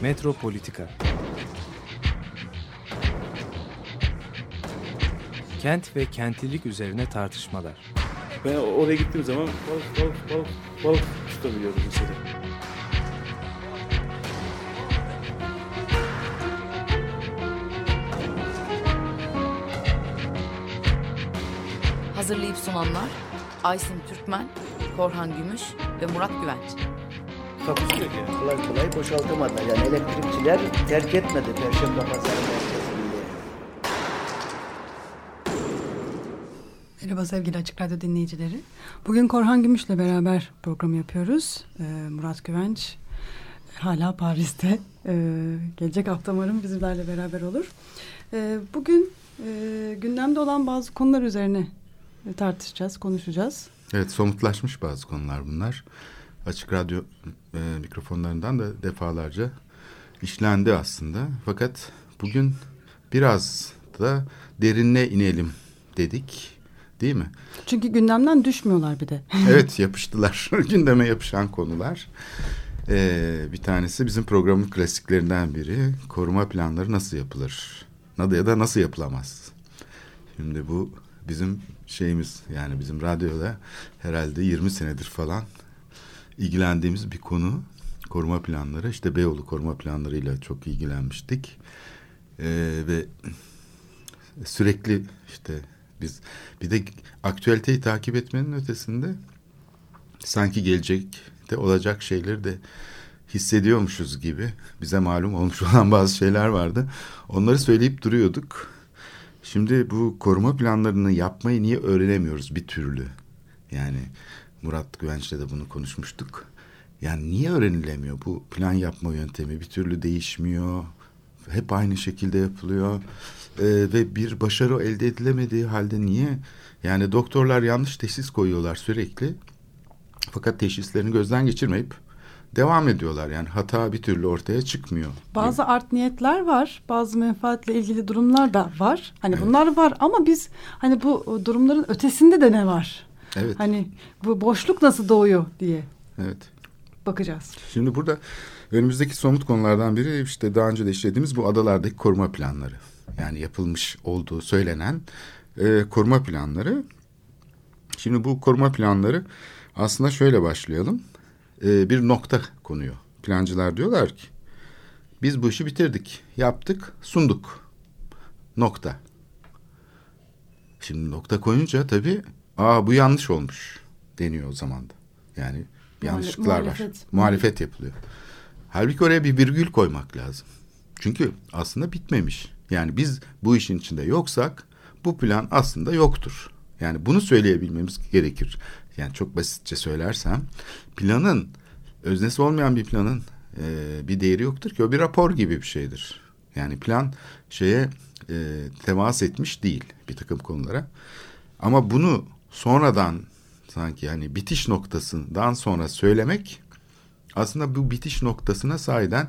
Metropolitika Kent ve kentlilik üzerine tartışmalar. Ben oraya gittiğim zaman balık balık balık balık tutabiliyordum mesela. Hazırlayıp sunanlar Aysim Türkmen, Korhan Gümüş ve Murat Güvenç. Takusu yok yani. kolay kolay boşaltamadılar. Yani elektrikçiler terk etmedi Perşembe Pazarı merkezini. Merhaba sevgili Açık Radyo dinleyicileri. Bugün Korhan Gümüş'le beraber programı yapıyoruz. Ee, Murat Güvenç hala Paris'te. Ee, gelecek hafta umarım bizlerle beraber olur. Ee, bugün e, gündemde olan bazı konular üzerine tartışacağız, konuşacağız. Evet somutlaşmış bazı konular bunlar. Açık radyo e, mikrofonlarından da defalarca işlendi aslında. Fakat bugün biraz da derinine inelim dedik. Değil mi? Çünkü gündemden düşmüyorlar bir de. Evet yapıştılar. Gündeme yapışan konular. Ee, bir tanesi bizim programın klasiklerinden biri. Koruma planları nasıl yapılır? Ya da nasıl yapılamaz? Şimdi bu bizim şeyimiz yani bizim radyoda herhalde 20 senedir falan ilgilendiğimiz bir konu. Koruma planları işte Beyoğlu koruma planlarıyla çok ilgilenmiştik. Ee, ve sürekli işte biz bir de aktüeliteyi takip etmenin ötesinde sanki gelecekte olacak şeyleri de hissediyormuşuz gibi bize malum olmuş olan bazı şeyler vardı. Onları söyleyip duruyorduk. Şimdi bu koruma planlarını yapmayı niye öğrenemiyoruz bir türlü? Yani Murat Güvenç'le de bunu konuşmuştuk. Yani niye öğrenilemiyor bu plan yapma yöntemi bir türlü değişmiyor. Hep aynı şekilde yapılıyor. Ee, ve bir başarı elde edilemediği halde niye? Yani doktorlar yanlış teşhis koyuyorlar sürekli. Fakat teşhislerini gözden geçirmeyip devam ediyorlar. Yani hata bir türlü ortaya çıkmıyor. Bazı art niyetler var. Bazı menfaatle ilgili durumlar da var. Hani evet. bunlar var ama biz hani bu durumların ötesinde de ne var? Evet. Hani bu boşluk nasıl doğuyor diye. Evet. Bakacağız. Şimdi burada önümüzdeki somut konulardan biri işte daha önce de işlediğimiz bu adalardaki koruma planları. Yani yapılmış olduğu söylenen e, koruma planları. Şimdi bu koruma planları aslında şöyle başlayalım. E, bir nokta konuyor. Plancılar diyorlar ki biz bu işi bitirdik, yaptık, sunduk. Nokta. Şimdi nokta koyunca tabii aa bu yanlış olmuş deniyor o zaman da. Yani yanlışlıklar muhalefet. var. Muhalefet yapılıyor. Halbuki oraya bir virgül koymak lazım. Çünkü aslında bitmemiş. Yani biz bu işin içinde yoksak bu plan aslında yoktur. Yani bunu söyleyebilmemiz gerekir. Yani çok basitçe söylersem planın öznesi olmayan bir planın e, bir değeri yoktur ki o bir rapor gibi bir şeydir. Yani plan şeye e, temas etmiş değil bir takım konulara. Ama bunu sonradan sanki yani bitiş noktasından sonra söylemek aslında bu bitiş noktasına sahiden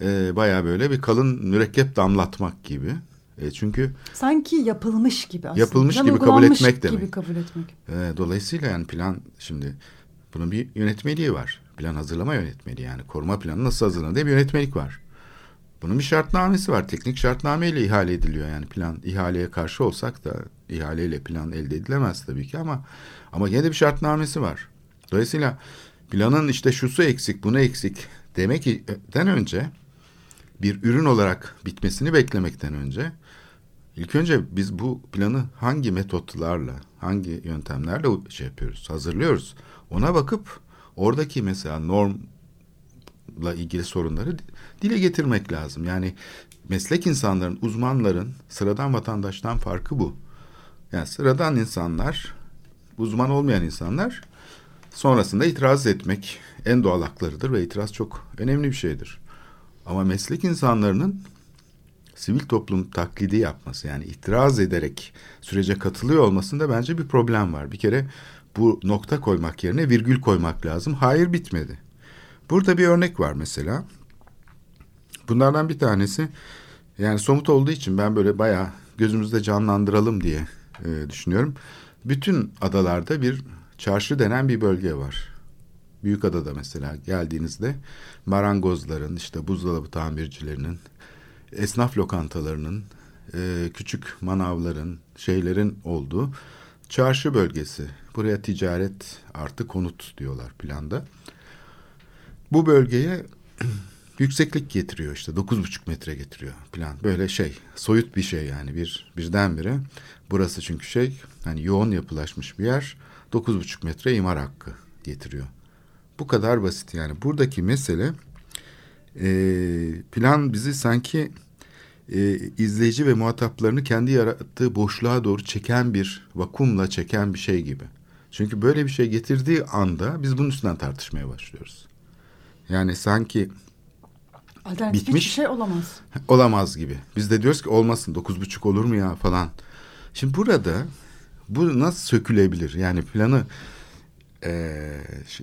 e, baya böyle bir kalın mürekkep damlatmak gibi. E, çünkü sanki yapılmış gibi aslında. Yapılmış gibi kabul etmek demek. gibi kabul etmek. E, dolayısıyla yani plan şimdi bunun bir yönetmeliği var. Plan hazırlama yönetmeliği yani koruma planı nasıl hazırlanır diye bir yönetmelik var. Bunun bir şartnamesi var. Teknik şartnameyle ihale ediliyor. Yani plan ihaleye karşı olsak da ihaleyle plan elde edilemez tabii ki ama ama yine de bir şartnamesi var. Dolayısıyla planın işte şusu eksik, bunu eksik demekten önce bir ürün olarak bitmesini beklemekten önce ilk önce biz bu planı hangi metotlarla, hangi yöntemlerle şey yapıyoruz, hazırlıyoruz. Ona bakıp oradaki mesela normla ilgili sorunları dile getirmek lazım. Yani meslek insanların, uzmanların sıradan vatandaştan farkı bu. Yani sıradan insanlar, uzman olmayan insanlar sonrasında itiraz etmek en doğal haklarıdır ve itiraz çok önemli bir şeydir. Ama meslek insanlarının sivil toplum taklidi yapması yani itiraz ederek sürece katılıyor olmasında bence bir problem var. Bir kere bu nokta koymak yerine virgül koymak lazım. Hayır bitmedi. Burada bir örnek var mesela. Bunlardan bir tanesi yani somut olduğu için ben böyle bayağı gözümüzde canlandıralım diye e, düşünüyorum. Bütün adalarda bir çarşı denen bir bölge var. Büyükada'da mesela geldiğinizde marangozların, işte buzdolabı tamircilerinin, esnaf lokantalarının, e, küçük manavların, şeylerin olduğu çarşı bölgesi. Buraya ticaret artı konut diyorlar planda. Bu bölgeye yükseklik getiriyor işte dokuz buçuk metre getiriyor plan. Böyle şey soyut bir şey yani bir birdenbire. Burası çünkü şey hani yoğun yapılaşmış bir yer dokuz buçuk metre imar hakkı getiriyor. Bu kadar basit yani buradaki mesele e, plan bizi sanki e, izleyici ve muhataplarını kendi yarattığı boşluğa doğru çeken bir vakumla çeken bir şey gibi. Çünkü böyle bir şey getirdiği anda biz bunun üstünden tartışmaya başlıyoruz. Yani sanki Alternatif Bitmiş. hiçbir şey olamaz. olamaz gibi. Biz de diyoruz ki olmasın dokuz buçuk olur mu ya falan. Şimdi burada bu nasıl sökülebilir? Yani planı e,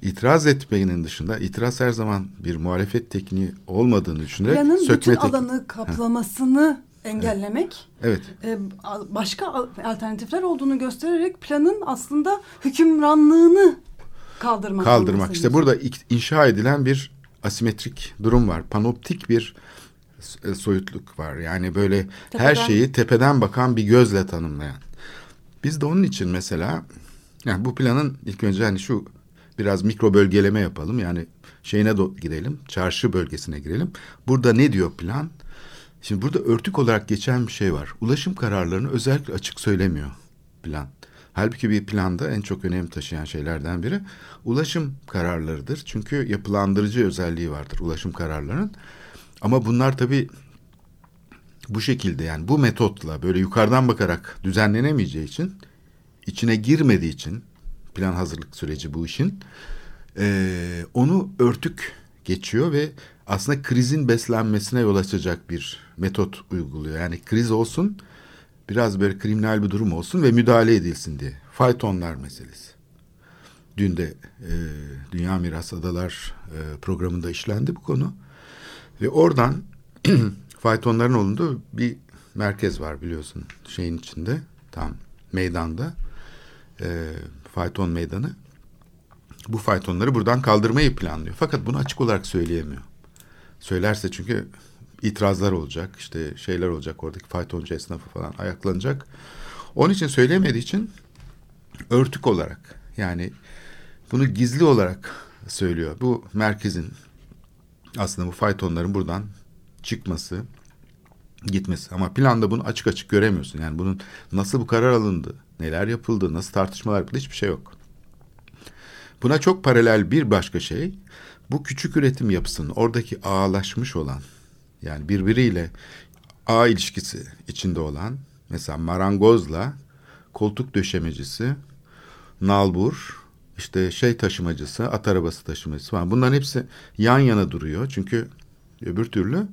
itiraz etmenin dışında itiraz her zaman bir muhalefet tekniği olmadığını düşünerek Planın sökme bütün tekniği. alanı kaplamasını engellemek, Evet. e, başka al- alternatifler olduğunu göstererek planın aslında hükümranlığını kaldırmak. kaldırmak. İşte burada inşa edilen bir asimetrik durum var. Panoptik bir soyutluk var. Yani böyle her Tepeden- şeyi tepeden bakan bir gözle tanımlayan. Biz de onun için mesela yani bu planın ilk önce hani şu biraz mikro bölgeleme yapalım. Yani şeyine do- girelim. Çarşı bölgesine girelim. Burada ne diyor plan? Şimdi burada örtük olarak geçen bir şey var. Ulaşım kararlarını özellikle açık söylemiyor plan. Halbuki bir planda en çok önem taşıyan şeylerden biri ulaşım kararlarıdır. Çünkü yapılandırıcı özelliği vardır ulaşım kararlarının. Ama bunlar tabii bu şekilde yani bu metotla böyle yukarıdan bakarak düzenlenemeyeceği için içine girmediği için plan hazırlık süreci bu işin eee, onu örtük geçiyor ve aslında krizin beslenmesine yol açacak bir metot uyguluyor. Yani kriz olsun biraz böyle kriminal bir durum olsun ve müdahale edilsin diye. Faytonlar meselesi. Dün de e, Dünya Miras Adalar e, programında işlendi bu konu. Ve oradan faytonların olunduğu bir merkez var biliyorsun şeyin içinde tam meydanda e, fayton meydanı. Bu faytonları buradan kaldırmayı planlıyor. Fakat bunu açık olarak söyleyemiyor. Söylerse çünkü itirazlar olacak, işte şeyler olacak oradaki faytoncu esnafı falan ayaklanacak. Onun için söyleyemediği için örtük olarak yani bunu gizli olarak söylüyor. Bu merkezin aslında bu faytonların buradan çıkması, gitmesi. Ama planda bunu açık açık göremiyorsun. Yani bunun nasıl bu karar alındı, neler yapıldı, nasıl tartışmalar yapıldı hiçbir şey yok. Buna çok paralel bir başka şey bu küçük üretim yapısının oradaki ağlaşmış olan yani birbiriyle ağ ilişkisi içinde olan mesela marangozla koltuk döşemecisi, nalbur, işte şey taşımacısı, at arabası taşımacısı falan bunların hepsi yan yana duruyor. Çünkü öbür türlü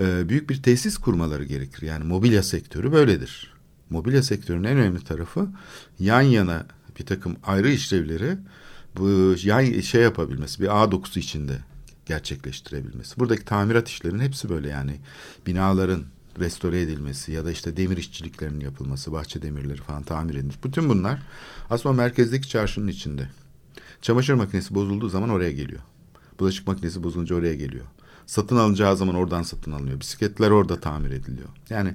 e, büyük bir tesis kurmaları gerekir. Yani mobilya sektörü böyledir. Mobilya sektörünün en önemli tarafı yan yana bir takım ayrı işlevleri bu yan şey yapabilmesi, bir ağ dokusu içinde gerçekleştirebilmesi. Buradaki tamirat işlerinin hepsi böyle yani binaların restore edilmesi ya da işte demir işçiliklerinin yapılması, bahçe demirleri falan tamir edilmiş. Bütün bunlar aslında merkezdeki çarşının içinde. Çamaşır makinesi bozulduğu zaman oraya geliyor. Bulaşık makinesi bozulunca oraya geliyor. Satın alınacağı zaman oradan satın alınıyor. Bisikletler orada tamir ediliyor. Yani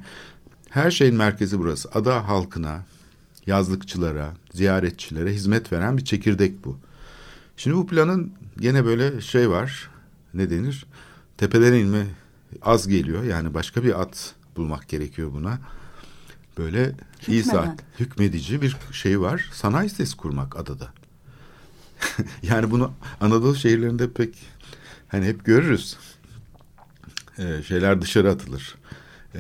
her şeyin merkezi burası. Ada halkına, yazlıkçılara, ziyaretçilere hizmet veren bir çekirdek bu. Şimdi bu planın gene böyle şey var. Ne denir? Tepeden inme az geliyor. Yani başka bir at bulmak gerekiyor buna. Böyle iyi saat hükmedici bir şey var. Sanayi sitesi kurmak adada. yani bunu Anadolu şehirlerinde pek hani hep görürüz. Ee, şeyler dışarı atılır. Ee,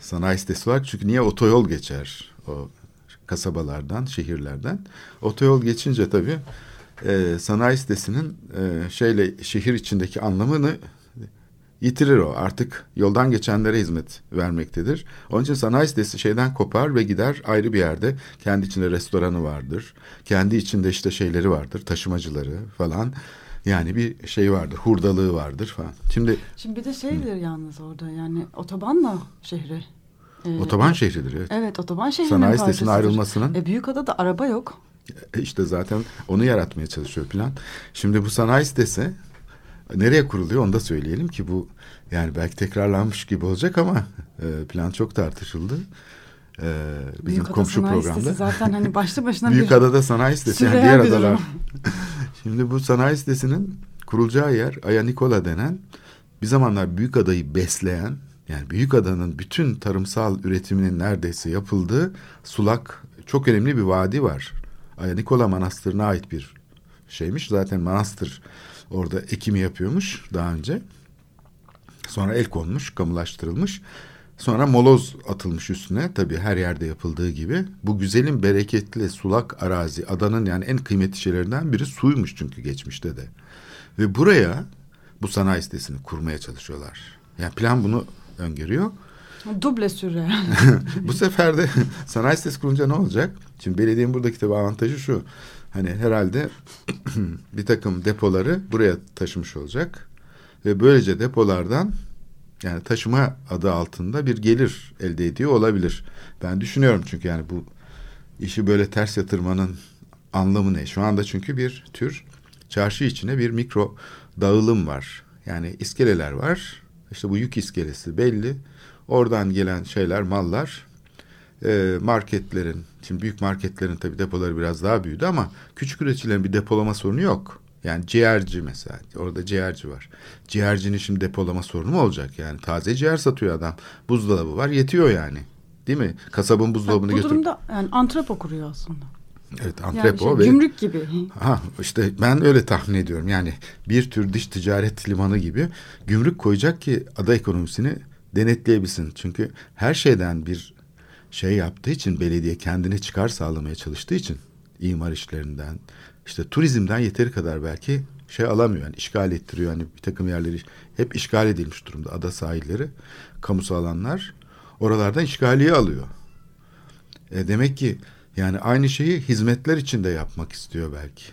sanayi sitesi var. Çünkü niye otoyol geçer o kasabalardan, şehirlerden. Otoyol geçince tabii e, sanayi sitesinin e, şeyle şehir içindeki anlamını yitirir o. Artık yoldan geçenlere hizmet vermektedir. Onun için sanayi sitesi şeyden kopar ve gider ayrı bir yerde. Kendi içinde restoranı vardır. Kendi içinde işte şeyleri vardır. Taşımacıları falan. Yani bir şey vardır. Hurdalığı vardır falan. Şimdi Şimdi bir de şeydir yalnız orada yani otobanla şehri. e, otoban şehridir. Evet. Evet otoban şehrinin Sanayi parçasıdır. sitesinin ayrılmasının E, Büyükada'da araba yok. E İşte zaten onu yaratmaya çalışıyor plan. Şimdi bu sanayi sitesi nereye kuruluyor onu da söyleyelim ki bu yani belki tekrarlanmış gibi olacak ama e, plan çok tartışıldı. E, bizim Büyükada komşu Sanayi programda. Sitesi zaten hani başlı başına bir Büyükada'da sanayi sitesi yani diğer adalar. Şimdi bu sanayi sitesinin kurulacağı yer Aya Nikola denen bir zamanlar Büyükada'yı besleyen yani Büyükada'nın bütün tarımsal üretiminin neredeyse yapıldığı sulak çok önemli bir vadi var. Aya Nikola Manastırı'na ait bir şeymiş. Zaten manastır orada ekimi yapıyormuş daha önce. Sonra el konmuş, kamulaştırılmış. Sonra moloz atılmış üstüne. Tabii her yerde yapıldığı gibi. Bu güzelim bereketli sulak arazi adanın yani en kıymetli şeylerinden biri suymuş çünkü geçmişte de. Ve buraya bu sanayi sitesini kurmaya çalışıyorlar. Yani plan bunu öngörüyor. Duble sürreal. Bu sefer de sanayi sitesi kurunca ne olacak? Şimdi belediyenin buradaki tabii avantajı şu. Hani herhalde bir takım depoları buraya taşımış olacak. Ve böylece depolardan yani taşıma adı altında bir gelir elde ediyor olabilir. Ben düşünüyorum çünkü yani bu işi böyle ters yatırmanın anlamı ne? Şu anda çünkü bir tür çarşı içine bir mikro dağılım var. Yani iskeleler var. İşte bu yük iskelesi belli. Oradan gelen şeyler, mallar e, marketlerin, şimdi büyük marketlerin tabii depoları biraz daha büyüdü ama küçük üreticilerin bir depolama sorunu yok. Yani ciğerci mesela, orada ciğerci var. Ciğercinin şimdi depolama sorunu mu olacak? Yani taze ciğer satıyor adam. Buzdolabı var, yetiyor yani. Değil mi? Kasabın buzdolabını bu götür. durumda yani antrepo kuruyor aslında. Evet, Yani antrepo şey, ve gümrük gibi. Ha işte ben öyle tahmin ediyorum. Yani bir tür dış ticaret limanı gibi gümrük koyacak ki ada ekonomisini denetleyebilsin. Çünkü her şeyden bir şey yaptığı için belediye kendine çıkar sağlamaya çalıştığı için imar işlerinden işte turizmden yeteri kadar belki şey alamıyor. Yani işgal ettiriyor. Yani bir takım yerleri hep işgal edilmiş durumda. Ada sahilleri, kamusal alanlar oralardan işgaliye alıyor. E demek ki yani aynı şeyi hizmetler için de yapmak istiyor belki.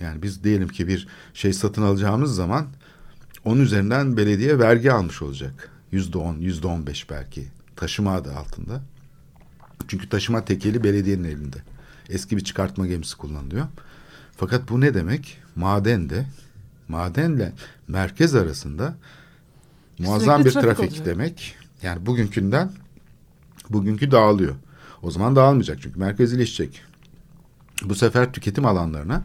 Yani biz diyelim ki bir şey satın alacağımız zaman onun üzerinden belediye vergi almış olacak. Yüzde on, yüzde on beş belki. Taşıma adı altında. Çünkü taşıma tekeli belediyenin elinde. Eski bir çıkartma gemisi kullanılıyor. Fakat bu ne demek? Maden de madenle merkez arasında muazzam Sürekli bir trafik trafik olacak. demek. Yani bugünkünden bugünkü dağılıyor. O zaman dağılmayacak çünkü merkezileşecek. Bu sefer tüketim alanlarına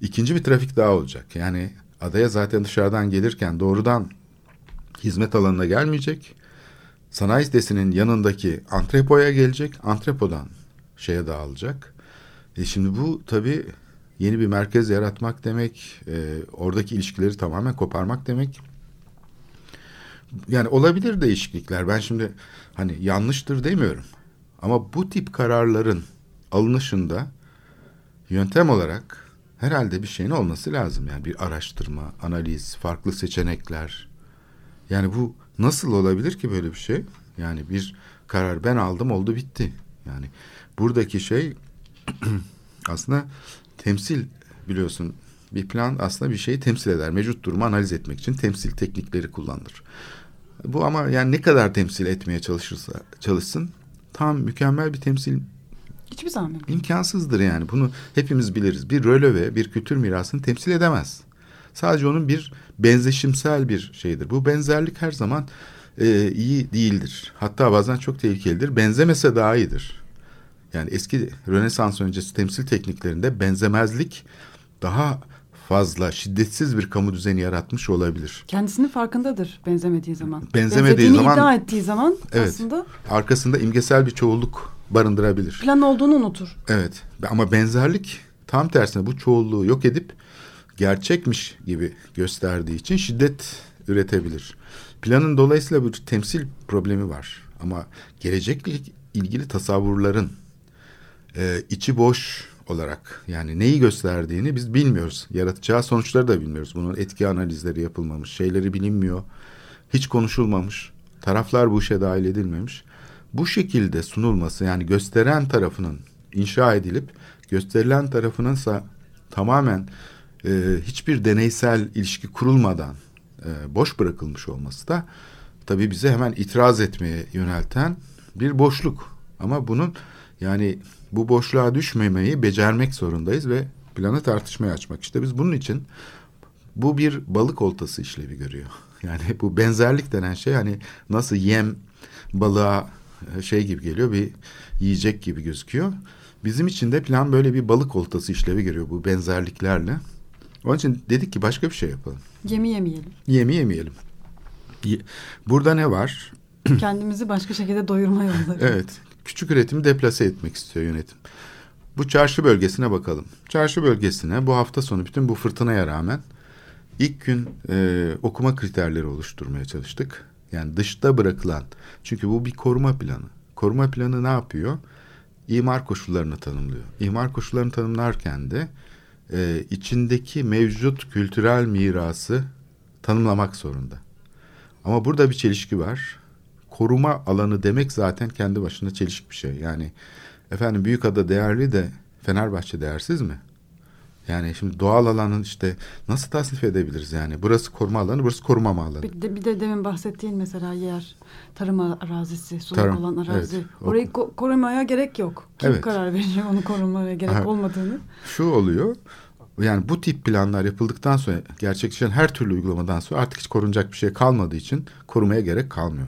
ikinci bir trafik daha olacak. Yani adaya zaten dışarıdan gelirken doğrudan hizmet alanına gelmeyecek. Sanayi sitesinin yanındaki antrepoya gelecek. Antrepodan şeye dağılacak. E şimdi bu tabii yeni bir merkez yaratmak demek. e, oradaki ilişkileri tamamen koparmak demek. Yani olabilir değişiklikler. Ben şimdi hani yanlıştır demiyorum. Ama bu tip kararların alınışında yöntem olarak herhalde bir şeyin olması lazım. Yani bir araştırma, analiz, farklı seçenekler. Yani bu nasıl olabilir ki böyle bir şey? Yani bir karar ben aldım oldu bitti. Yani buradaki şey aslında temsil biliyorsun bir plan aslında bir şeyi temsil eder. Mevcut durumu analiz etmek için temsil teknikleri kullanılır. Bu ama yani ne kadar temsil etmeye çalışırsa çalışsın tam mükemmel bir temsil Hiçbir zaman imkansızdır yani. Bunu hepimiz biliriz. Bir röleve, bir kültür mirasını temsil edemez. Sadece onun bir benzeşimsel bir şeydir. Bu benzerlik her zaman e, iyi değildir. Hatta bazen çok tehlikelidir. Benzemese daha iyidir. Yani eski Rönesans öncesi temsil tekniklerinde benzemezlik daha fazla şiddetsiz bir kamu düzeni yaratmış olabilir. Kendisinin farkındadır benzemediği zaman. Benzemediği Benzediğini zaman- iddia ettiği zaman Evet. aslında Arkasında imgesel bir çoğulluk barındırabilir. plan olduğunu unutur. Evet ama benzerlik tam tersine bu çoğulluğu yok edip gerçekmiş gibi gösterdiği için şiddet üretebilir. Planın dolayısıyla bir temsil problemi var. Ama gelecekle ilgili tasavvurların e, içi boş olarak yani neyi gösterdiğini biz bilmiyoruz. Yaratacağı sonuçları da bilmiyoruz. Bunun etki analizleri yapılmamış, şeyleri bilinmiyor. Hiç konuşulmamış. Taraflar bu işe dahil edilmemiş. Bu şekilde sunulması yani gösteren tarafının inşa edilip gösterilen tarafının ise tamamen e, hiçbir deneysel ilişki kurulmadan e, boş bırakılmış olması da tabii bize hemen itiraz etmeye yönelten bir boşluk. Ama bunun yani bu boşluğa düşmemeyi becermek zorundayız ve planı tartışmaya açmak. İşte biz bunun için bu bir balık oltası işlevi görüyor. Yani bu benzerlik denen şey hani nasıl yem balığa e, şey gibi geliyor bir yiyecek gibi gözüküyor. Bizim için de plan böyle bir balık oltası işlevi görüyor bu benzerliklerle. Onun için dedik ki başka bir şey yapalım. Yemi yemeyelim. Yemi yemeyelim. Ye- Burada ne var? Kendimizi başka şekilde doyurma yolları. Evet. Küçük üretimi deplase etmek istiyor yönetim. Bu çarşı bölgesine bakalım. Çarşı bölgesine bu hafta sonu bütün bu fırtınaya rağmen ilk gün e, okuma kriterleri oluşturmaya çalıştık. Yani dışta bırakılan. Çünkü bu bir koruma planı. Koruma planı ne yapıyor? İmar koşullarını tanımlıyor. İmar koşullarını tanımlarken de e, içindeki mevcut kültürel mirası tanımlamak zorunda. Ama burada bir çelişki var. Koruma alanı demek zaten kendi başına çelişik bir şey. Yani efendim Büyükada değerli de Fenerbahçe değersiz mi? Yani şimdi doğal alanın işte nasıl tasnif edebiliriz yani? Burası koruma alanı, burası korumama alanı. Bir de, bir de demin bahsettiğin mesela yer, tarım arazisi, sulak Tarım, olan arazi. evet. Orayı ko- korumaya gerek yok. Kim Evet. karar veriyor onu korumaya gerek Aha. olmadığını? Şu oluyor. Yani bu tip planlar yapıldıktan sonra gerçekleşen her türlü uygulamadan sonra artık hiç korunacak bir şey kalmadığı için korumaya gerek kalmıyor.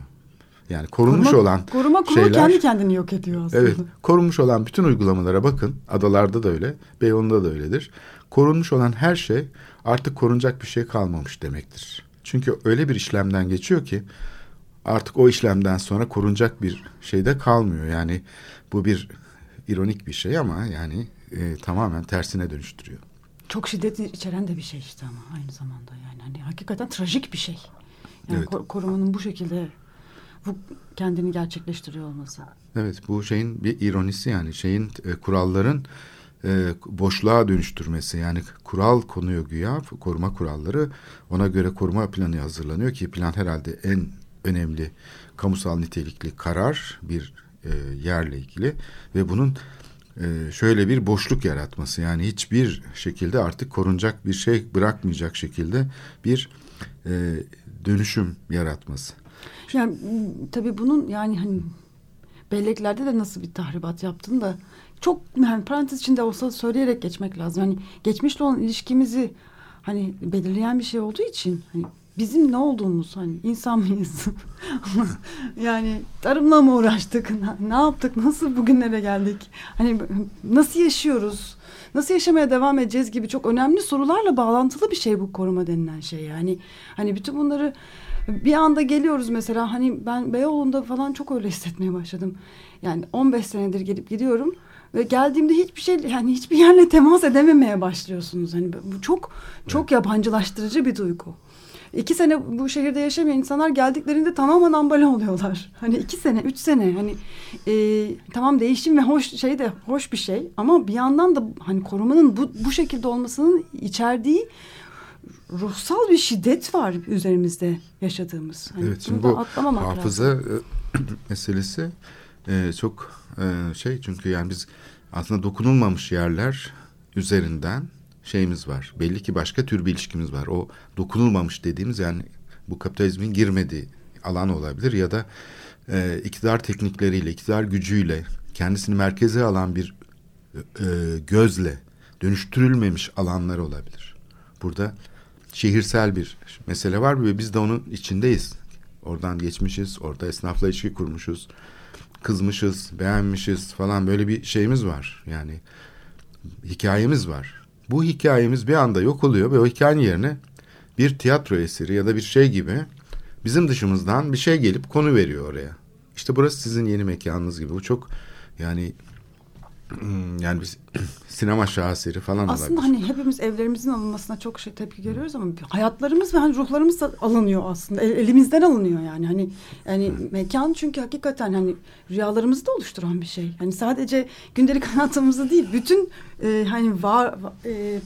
Yani korunmuş Koruma- olan koruma kurulu şeyler kendi kendini yok ediyor aslında. Evet, korunmuş olan bütün uygulamalara bakın. Adalarda da öyle, Beyoğlu'nda da öyledir. Korunmuş olan her şey artık korunacak bir şey kalmamış demektir. Çünkü öyle bir işlemden geçiyor ki artık o işlemden sonra korunacak bir şey de kalmıyor. Yani bu bir ironik bir şey ama yani e, tamamen tersine dönüştürüyor. Çok şiddet içeren de bir şey işte ama aynı zamanda yani hani hakikaten trajik bir şey. Yani Evet. ko- korumanın bu şekilde bu kendini gerçekleştiriyor olması. Evet bu şeyin bir ironisi yani. Şeyin e, kuralların e, boşluğa dönüştürmesi. Yani kural konuyor güya. Koruma kuralları. Ona göre koruma planı hazırlanıyor ki plan herhalde en önemli kamusal nitelikli karar bir e, yerle ilgili. Ve bunun e, şöyle bir boşluk yaratması. Yani hiçbir şekilde artık korunacak bir şey bırakmayacak şekilde bir e, dönüşüm yaratması. Yani tabii bunun yani hani belleklerde de nasıl bir tahribat yaptığını da çok yani parantez içinde olsa söyleyerek geçmek lazım. Hani geçmişle olan ilişkimizi hani belirleyen bir şey olduğu için hani bizim ne olduğumuz hani insan mıyız? yani tarımla mı uğraştık? Ne yaptık? Nasıl bugünlere geldik? Hani nasıl yaşıyoruz? Nasıl yaşamaya devam edeceğiz gibi çok önemli sorularla bağlantılı bir şey bu koruma denilen şey. Yani hani bütün bunları bir anda geliyoruz mesela hani ben Beyoğlu'nda falan çok öyle hissetmeye başladım. Yani 15 senedir gelip gidiyorum ve geldiğimde hiçbir şey yani hiçbir yerle temas edememeye başlıyorsunuz. Hani bu çok çok yabancılaştırıcı bir duygu. İki sene bu şehirde yaşamayan insanlar geldiklerinde tamamen ambale oluyorlar. Hani iki sene, üç sene hani e, tamam değişim ve hoş şey de hoş bir şey ama bir yandan da hani korumanın bu, bu şekilde olmasının içerdiği ruhsal bir şiddet var üzerimizde yaşadığımız. Hani Evet şimdi bu hafıza lazım. e, meselesi e, çok e, şey çünkü yani biz aslında dokunulmamış yerler üzerinden şeyimiz var. Belli ki başka tür bir ilişkimiz var. O dokunulmamış dediğimiz yani bu kapitalizmin girmediği alan olabilir ya da e, iktidar teknikleriyle, iktidar gücüyle kendisini merkeze alan bir e, gözle dönüştürülmemiş alanlar olabilir. Burada şehirsel bir mesele var ve biz de onun içindeyiz. Oradan geçmişiz, orada esnafla ilişki kurmuşuz, kızmışız, beğenmişiz falan böyle bir şeyimiz var. Yani hikayemiz var. Bu hikayemiz bir anda yok oluyor ve o hikayenin yerine bir tiyatro eseri ya da bir şey gibi bizim dışımızdan bir şey gelip konu veriyor oraya. İşte burası sizin yeni mekanınız gibi. Bu çok yani yani biz sinema şaheseri falan Aslında olabilir. hani hepimiz evlerimizin alınmasına çok şey tepki görüyoruz ama hayatlarımız ve hani ruhlarımız da alınıyor aslında. El- elimizden alınıyor yani. Hani yani mekan çünkü hakikaten hani rüyalarımızı da oluşturan bir şey. Hani sadece gündelik hayatımızı değil, bütün e, hani var e,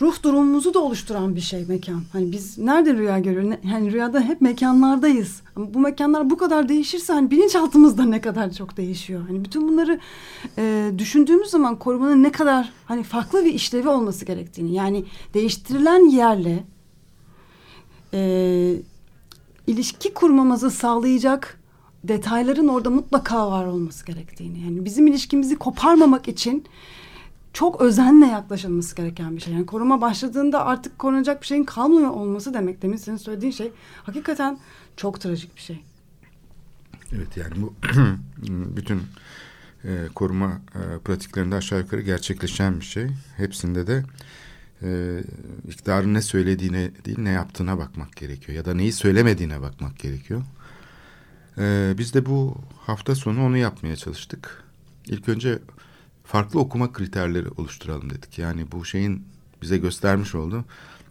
ruh durumumuzu da oluşturan bir şey mekan. Hani biz nerede rüya görüyoruz? Hani rüyada hep mekanlardayız. Ama bu mekanlar bu kadar değişirse hani bilinçaltımızda ne kadar çok değişiyor. Hani bütün bunları e, düşündüğümüz zaman korumanın ne kadar hani farklı bir işlevi olması gerektiğini yani değiştirilen yerle e, ilişki kurmamızı sağlayacak detayların orada mutlaka var olması gerektiğini. Yani bizim ilişkimizi koparmamak için çok özenle yaklaşılması gereken bir şey. Yani koruma başladığında artık korunacak bir şeyin kalmıyor olması demek. Demin senin söylediğin şey hakikaten çok trajik bir şey. Evet yani bu bütün e, koruma e, pratiklerinde aşağı yukarı gerçekleşen bir şey. Hepsinde de e, iktidarın ne söylediğine değil ne yaptığına bakmak gerekiyor. Ya da neyi söylemediğine bakmak gerekiyor. E, biz de bu hafta sonu onu yapmaya çalıştık. İlk önce farklı okuma kriterleri oluşturalım dedik. Yani bu şeyin bize göstermiş oldu.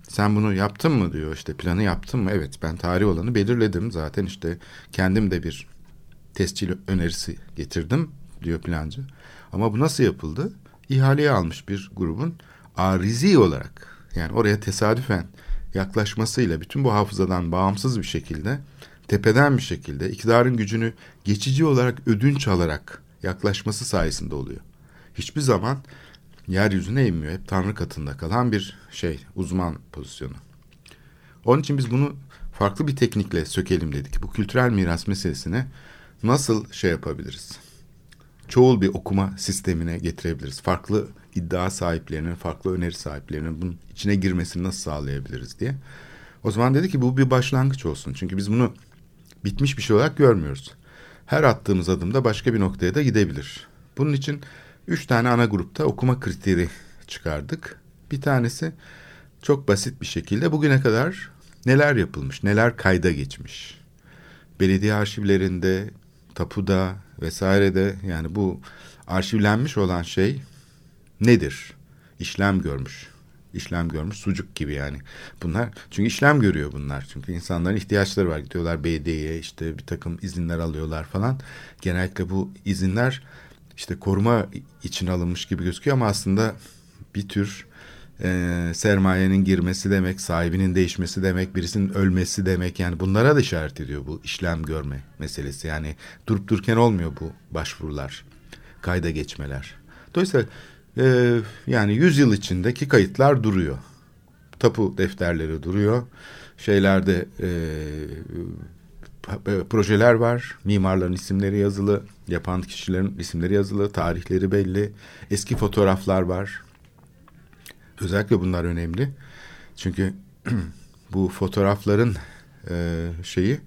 Sen bunu yaptın mı diyor işte planı yaptın mı? Evet ben tarih olanı belirledim zaten işte kendim de bir tescil önerisi getirdim diyor plancı. Ama bu nasıl yapıldı? İhaleye almış bir grubun arizi olarak yani oraya tesadüfen yaklaşmasıyla bütün bu hafızadan bağımsız bir şekilde tepeden bir şekilde iktidarın gücünü geçici olarak ödünç alarak yaklaşması sayesinde oluyor. Hiçbir zaman yeryüzüne inmiyor. Hep Tanrı katında kalan bir şey, uzman pozisyonu. Onun için biz bunu farklı bir teknikle sökelim dedik. Bu kültürel miras meselesine nasıl şey yapabiliriz? Çoğul bir okuma sistemine getirebiliriz. Farklı iddia sahiplerinin, farklı öneri sahiplerinin bunun içine girmesini nasıl sağlayabiliriz diye. O zaman dedi ki bu bir başlangıç olsun. Çünkü biz bunu bitmiş bir şey olarak görmüyoruz. Her attığımız adımda başka bir noktaya da gidebilir. Bunun için üç tane ana grupta okuma kriteri çıkardık. Bir tanesi çok basit bir şekilde bugüne kadar neler yapılmış, neler kayda geçmiş. Belediye arşivlerinde, tapuda vesairede yani bu arşivlenmiş olan şey nedir? İşlem görmüş. İşlem görmüş sucuk gibi yani. Bunlar çünkü işlem görüyor bunlar. Çünkü insanların ihtiyaçları var. Gidiyorlar BD'ye işte bir takım izinler alıyorlar falan. Genellikle bu izinler işte koruma için alınmış gibi gözüküyor ama aslında bir tür e, sermayenin girmesi demek, sahibinin değişmesi demek, birisinin ölmesi demek. Yani bunlara da işaret ediyor bu işlem görme meselesi. Yani durup dururken olmuyor bu başvurular, kayda geçmeler. Dolayısıyla e, yani 100 yıl içindeki kayıtlar duruyor. Tapu defterleri duruyor. Şeylerde e, projeler var. Mimarların isimleri yazılı, yapan kişilerin isimleri yazılı, tarihleri belli. Eski fotoğraflar var. Özellikle bunlar önemli. Çünkü bu fotoğrafların e, şeyi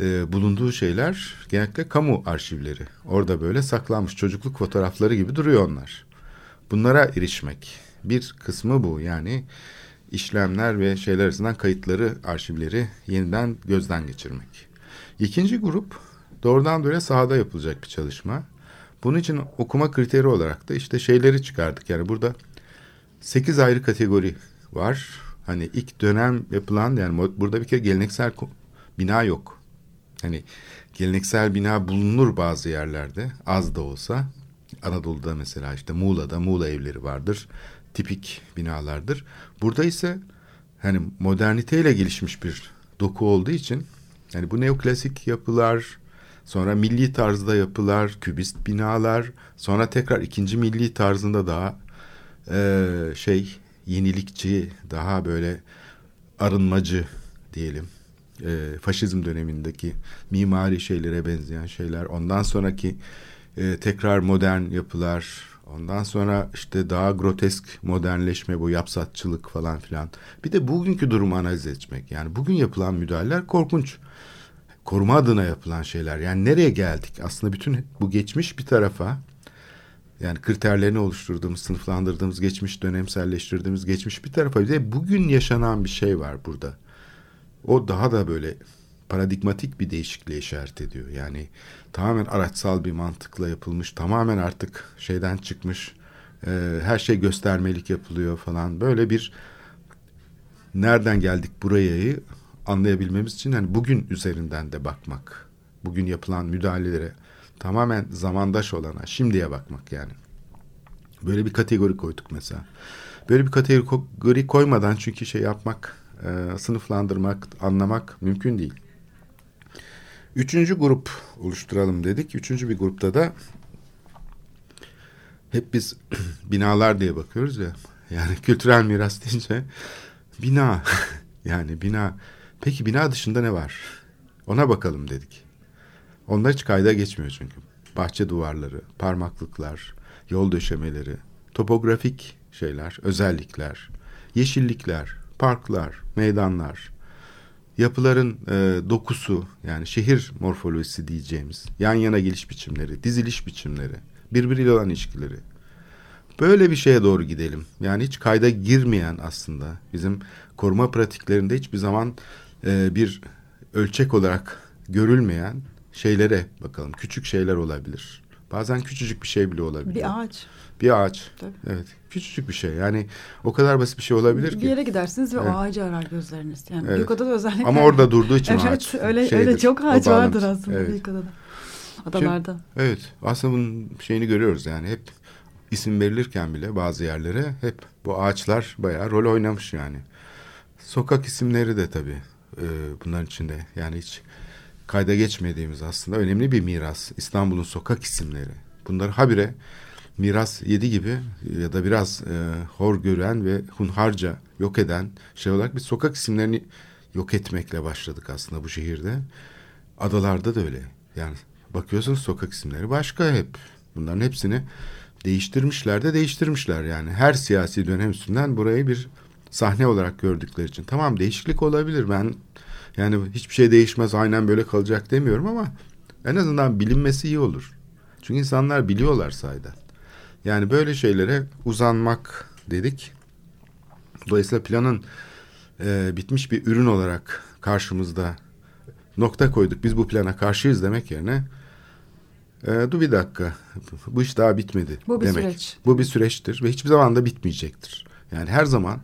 e, bulunduğu şeyler genellikle kamu arşivleri. Orada böyle saklanmış çocukluk fotoğrafları gibi duruyor onlar. Bunlara erişmek. Bir kısmı bu yani işlemler ve şeyler arasından kayıtları, arşivleri yeniden gözden geçirmek. İkinci grup doğrudan doğruya sahada yapılacak bir çalışma. Bunun için okuma kriteri olarak da işte şeyleri çıkardık. Yani burada sekiz ayrı kategori var. Hani ilk dönem yapılan yani burada bir kere geleneksel bina yok. Hani geleneksel bina bulunur bazı yerlerde az da olsa. Anadolu'da mesela işte Muğla'da Muğla evleri vardır. Tipik binalardır. Burada ise hani moderniteyle gelişmiş bir doku olduğu için yani bu neoklasik yapılar, sonra milli tarzda yapılar, kübist binalar, sonra tekrar ikinci milli tarzında daha e, şey yenilikçi, daha böyle arınmacı diyelim. E, faşizm dönemindeki mimari şeylere benzeyen şeyler. Ondan sonraki e, tekrar modern yapılar, ondan sonra işte daha grotesk modernleşme, bu yapsatçılık falan filan. Bir de bugünkü durumu analiz etmek. Yani bugün yapılan müdahaleler korkunç koruma adına yapılan şeyler. Yani nereye geldik? Aslında bütün bu geçmiş bir tarafa yani kriterlerini oluşturduğumuz, sınıflandırdığımız, geçmiş dönemselleştirdiğimiz geçmiş bir tarafa bir de bugün yaşanan bir şey var burada. O daha da böyle paradigmatik bir değişikliğe işaret ediyor. Yani tamamen araçsal bir mantıkla yapılmış, tamamen artık şeyden çıkmış, e, her şey göstermelik yapılıyor falan. Böyle bir nereden geldik buraya'yı anlayabilmemiz için hani bugün üzerinden de bakmak. Bugün yapılan müdahalelere tamamen zamandaş olana, şimdiye bakmak yani. Böyle bir kategori koyduk mesela. Böyle bir kategori koymadan çünkü şey yapmak, e, sınıflandırmak, anlamak mümkün değil. Üçüncü grup oluşturalım dedik. Üçüncü bir grupta da hep biz binalar diye bakıyoruz ya. Yani kültürel miras deyince bina yani bina Peki bina dışında ne var? Ona bakalım dedik. Onlar hiç kayda geçmiyor çünkü. Bahçe duvarları, parmaklıklar, yol döşemeleri, topografik şeyler, özellikler, yeşillikler, parklar, meydanlar, yapıların e, dokusu yani şehir morfolojisi diyeceğimiz yan yana geliş biçimleri, diziliş biçimleri, birbiriyle olan ilişkileri. Böyle bir şeye doğru gidelim. Yani hiç kayda girmeyen aslında bizim koruma pratiklerinde hiçbir zaman e, bir ölçek olarak görülmeyen şeylere bakalım. Küçük şeyler olabilir. Bazen küçücük bir şey bile olabilir. Bir ağaç. Bir ağaç. Tabii. Evet. Küçücük bir şey. Yani o kadar basit bir şey olabilir Bir ki. yere gidersiniz ve Evet. o ağacı arar gözleriniz. Yani Evet. Büyükada'da özellikle. Ama orada durduğu için evet, ağaç. öyle, şeydir, öyle çok ağaç vardır aslında Evet. Büyükada'da. Adalarda. Evet. Aslında bunun şeyini görüyoruz yani. Hep isim verilirken bile bazı yerlere hep bu ağaçlar bayağı rol oynamış yani. Sokak isimleri de tabii e, bunların içinde. Yani hiç kayda geçmediğimiz aslında önemli bir miras. İstanbul'un sokak isimleri. Bunları habire miras yedi gibi ya da biraz e, hor gören ve hunharca yok eden şey olarak biz sokak isimlerini yok etmekle başladık aslında bu şehirde. Adalarda da öyle. Yani bakıyorsunuz sokak isimleri başka hep. Bunların hepsini değiştirmişler de değiştirmişler yani. Her siyasi dönem üstünden burayı bir sahne olarak gördükleri için. Tamam değişiklik olabilir. Ben yani hiçbir şey değişmez aynen böyle kalacak demiyorum ama en azından bilinmesi iyi olur. Çünkü insanlar biliyorlar sayeden. Yani böyle şeylere uzanmak dedik. Dolayısıyla planın e, bitmiş bir ürün olarak karşımızda nokta koyduk. Biz bu plana karşıyız demek yerine e, dur bir dakika bu iş daha bitmedi Bu bir demek. süreç. Bu bir süreçtir ve hiçbir zaman da bitmeyecektir. Yani her zaman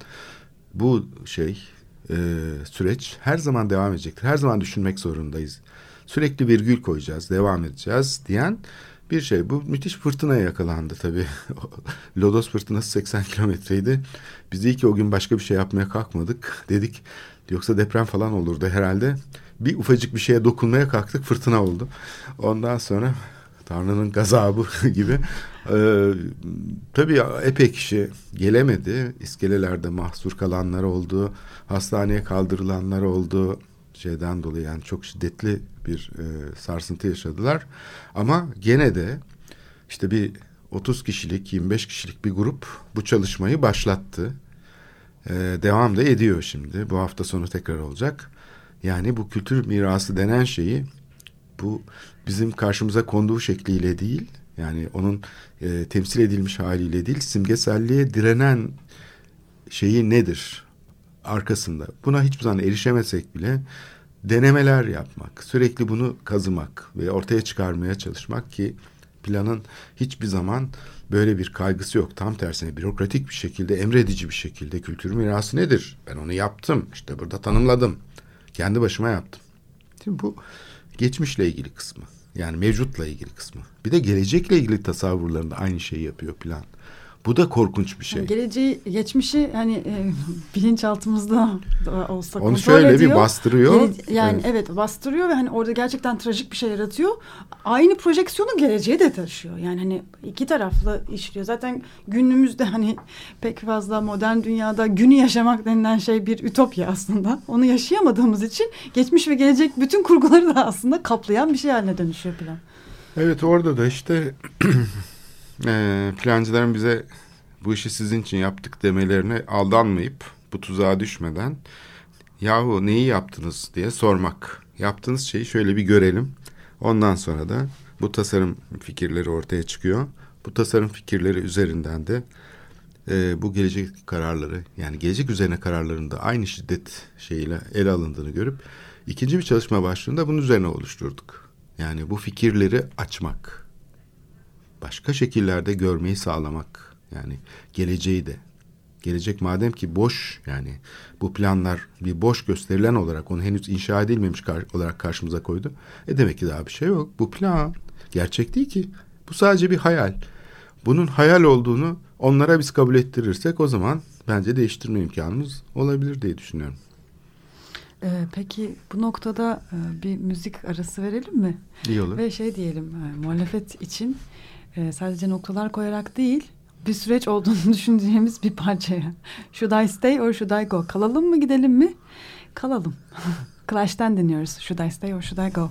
bu şey e, süreç her zaman devam edecektir. Her zaman düşünmek zorundayız. Sürekli virgül koyacağız, devam edeceğiz diyen bir şey. Bu müthiş fırtınaya yakalandı tabii. Lodos fırtınası 80 kilometreydi. Biz iyi ki o gün başka bir şey yapmaya kalkmadık. Dedik yoksa deprem falan olurdu herhalde. Bir ufacık bir şeye dokunmaya kalktık fırtına oldu. Ondan sonra Tanrı'nın gazabı gibi. Ee, tabii epey kişi gelemedi. İskelelerde mahsur kalanlar oldu. Hastaneye kaldırılanlar oldu. Şeyden dolayı yani çok şiddetli bir e, sarsıntı yaşadılar. Ama gene de işte bir 30 kişilik 25 kişilik bir grup bu çalışmayı başlattı. Ee, devam da ediyor şimdi. Bu hafta sonu tekrar olacak. Yani bu kültür mirası denen şeyi bu bizim karşımıza konduğu şekliyle değil yani onun e, temsil edilmiş haliyle değil simgeselliğe direnen şeyi nedir arkasında buna hiçbir zaman erişemesek bile denemeler yapmak sürekli bunu kazımak ve ortaya çıkarmaya çalışmak ki planın hiçbir zaman böyle bir kaygısı yok. Tam tersine bürokratik bir şekilde, emredici bir şekilde kültür mirası nedir? Ben onu yaptım. İşte burada tanımladım. Kendi başıma yaptım. Şimdi bu geçmişle ilgili kısmı. Yani mevcutla ilgili kısmı. Bir de gelecekle ilgili tasavvurlarında aynı şeyi yapıyor plan. Bu da korkunç bir şey. Yani geleceği, geçmişi hani e, bilinçaltımızda da olsa Onu şöyle ediyor. bir bastırıyor. Gele- yani Evet. evet. bastırıyor ve hani orada gerçekten trajik bir şey yaratıyor. Aynı projeksiyonu geleceğe de taşıyor. Yani hani iki taraflı işliyor. Zaten günümüzde hani pek fazla modern dünyada günü yaşamak denilen şey bir ütopya aslında. Onu yaşayamadığımız için geçmiş ve gelecek bütün kurguları da aslında kaplayan bir şey haline dönüşüyor plan. Evet orada da işte eee, plancıların bize bu işi sizin için yaptık demelerine aldanmayıp bu tuzağa düşmeden yahu neyi yaptınız diye sormak. Yaptığınız şeyi şöyle bir görelim. Ondan sonra da bu tasarım fikirleri ortaya çıkıyor. Bu tasarım fikirleri üzerinden de eee, bu gelecek kararları yani gelecek üzerine kararların da aynı şiddet şeyiyle ele alındığını görüp ikinci bir çalışma başlığında bunun üzerine oluşturduk. Yani bu fikirleri açmak. Başka şekillerde görmeyi sağlamak. Yani geleceği de. Gelecek madem ki boş yani bu planlar bir boş gösterilen olarak onu henüz inşa edilmemiş kar- olarak karşımıza koydu. E demek ki daha bir şey yok. Bu plan gerçek değil ki. Bu sadece bir hayal. Bunun hayal olduğunu onlara biz kabul ettirirsek o zaman bence değiştirme imkanımız olabilir diye düşünüyorum. Ee, peki bu noktada e, bir müzik arası verelim mi? İyi olur. Ve şey diyelim e, muhalefet için e, sadece noktalar koyarak değil bir süreç olduğunu düşüneceğimiz bir parçaya. Should I stay or should I go? Kalalım mı gidelim mi? Kalalım. Clash'ten dinliyoruz. Should I stay or should I go?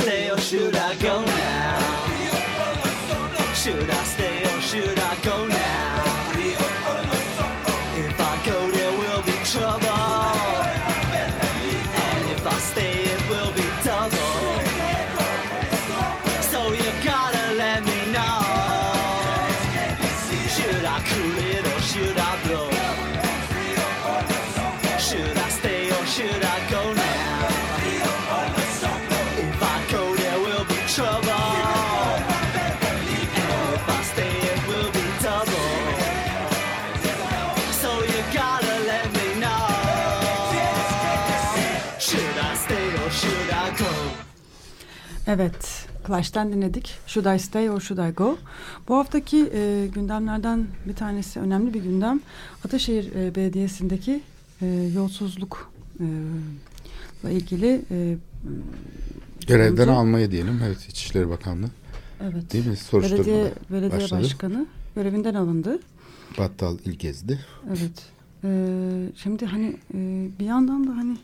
Stay or should I go now? Should I stay or should I go? Evet, Clash'ten dinledik. Should I Stay or Should I Go? Bu haftaki e, gündemlerden bir tanesi, önemli bir gündem. Ataşehir e, Belediyesi'ndeki e, yolsuzluk e, ile ilgili e, Görevden Önce- almaya diyelim. Evet İçişleri Bakanlığı. evet, Değil mi? Soruşturma belediye, belediye başladı. başkanı görevinden alındı. Battal il gezdi. Evet. E, şimdi hani e, bir yandan da hani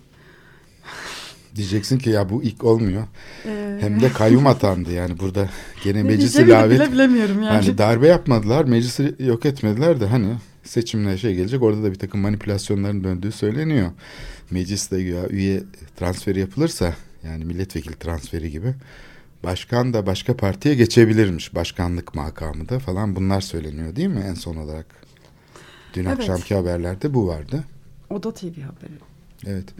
Diyeceksin ki ya bu ilk olmuyor. e, Hem de kayyum atandı yani burada gene ne meclisi lavet. bile bilemiyorum yani. Yani darbe yapmadılar, meclisi yok etmediler de hani seçimle şey gelecek orada da bir takım manipülasyonların döndüğü söyleniyor. Mecliste ya üye transferi yapılırsa yani milletvekili transferi gibi başkan da başka partiye geçebilirmiş başkanlık makamı da falan bunlar söyleniyor değil mi en son olarak? Dün Evet. akşamki haberlerde bu vardı. Oda TV haberi Evet.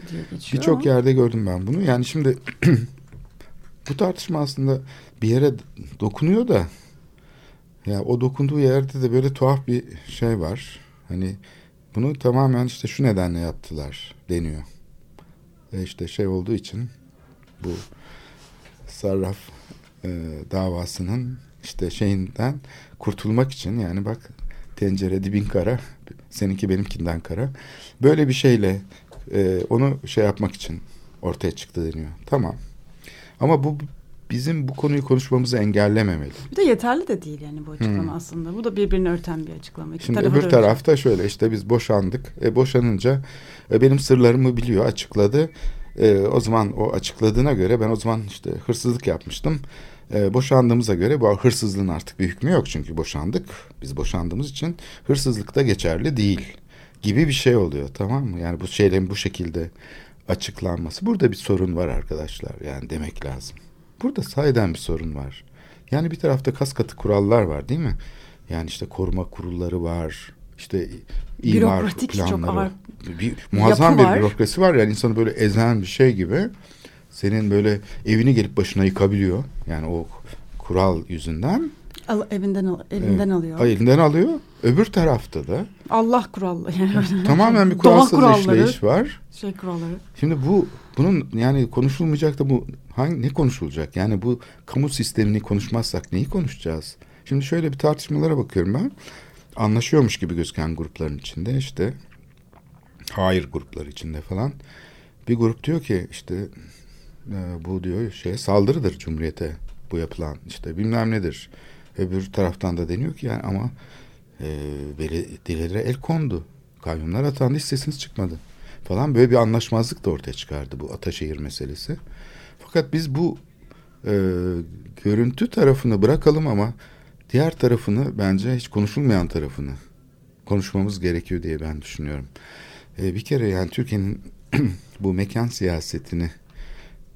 Birçok yerde gördüm ben bunu. Yani şimdi bu tartışma aslında bir yere dokunuyor da ya o dokunduğu yerde de böyle tuhaf bir şey var. Hani bunu tamamen işte şu nedenle yaptılar deniyor. Ve işte şey olduğu için bu sarraf e, davasının işte şeyinden kurtulmak için yani bak tencere dibin kara seninki benimkinden kara böyle bir şeyle e, onu şey yapmak için ortaya çıktı deniyor. Tamam. Ama bu bizim bu konuyu konuşmamızı engellememeli. Bir de yeterli de değil yani bu açıklama aslında. Bu da birbirini örten bir açıklama. İki Hmm. Şimdi öbür da örten. tarafta şöyle işte biz boşandık. E, boşanınca e, benim sırlarımı biliyor, açıkladı. E, o zaman o açıkladığına göre ben o zaman işte hırsızlık yapmıştım. E, boşandığımıza göre bu hırsızlığın artık bir hükmü yok çünkü boşandık. Biz boşandığımız için hırsızlık da geçerli değil gibi bir şey oluyor tamam mı? Yani bu şeylerin bu şekilde açıklanması. Burada bir sorun var arkadaşlar yani demek lazım. Burada sahiden bir sorun var. Yani bir tarafta kas katı kurallar var değil mi? Yani işte koruma kurulları var, işte imar Bürokratik, çok planları. ağır bir, muazzam bir var. bürokrasi var yani insanı böyle ezen bir şey gibi senin böyle evini gelip başına yıkabiliyor. Yani o kural yüzünden Al, evinden al, evinden alıyor. elinden alıyor. Öbür tarafta da Allah kuralları. Yani tamamen bir kuralsız kuralları. işleyiş var. Şey kuralları. Şimdi bu bunun yani konuşulmayacak da bu hangi ne konuşulacak? Yani bu kamu sistemini konuşmazsak neyi konuşacağız? Şimdi şöyle bir tartışmalara bakıyorum ben. Anlaşıyormuş gibi gözüken grupların içinde işte hayır grupları içinde falan bir grup diyor ki işte e, bu diyor şey saldırıdır cumhuriyete bu yapılan işte bilmem nedir. Öbür taraftan da deniyor ki yani ama e, belediyelere el kondu. Kayyumlar atandı hiç sesiniz çıkmadı falan böyle bir anlaşmazlık da ortaya çıkardı bu Ataşehir meselesi. Fakat biz bu e, görüntü tarafını bırakalım ama diğer tarafını bence hiç konuşulmayan tarafını konuşmamız gerekiyor diye ben düşünüyorum. E, bir kere yani Türkiye'nin bu mekan siyasetini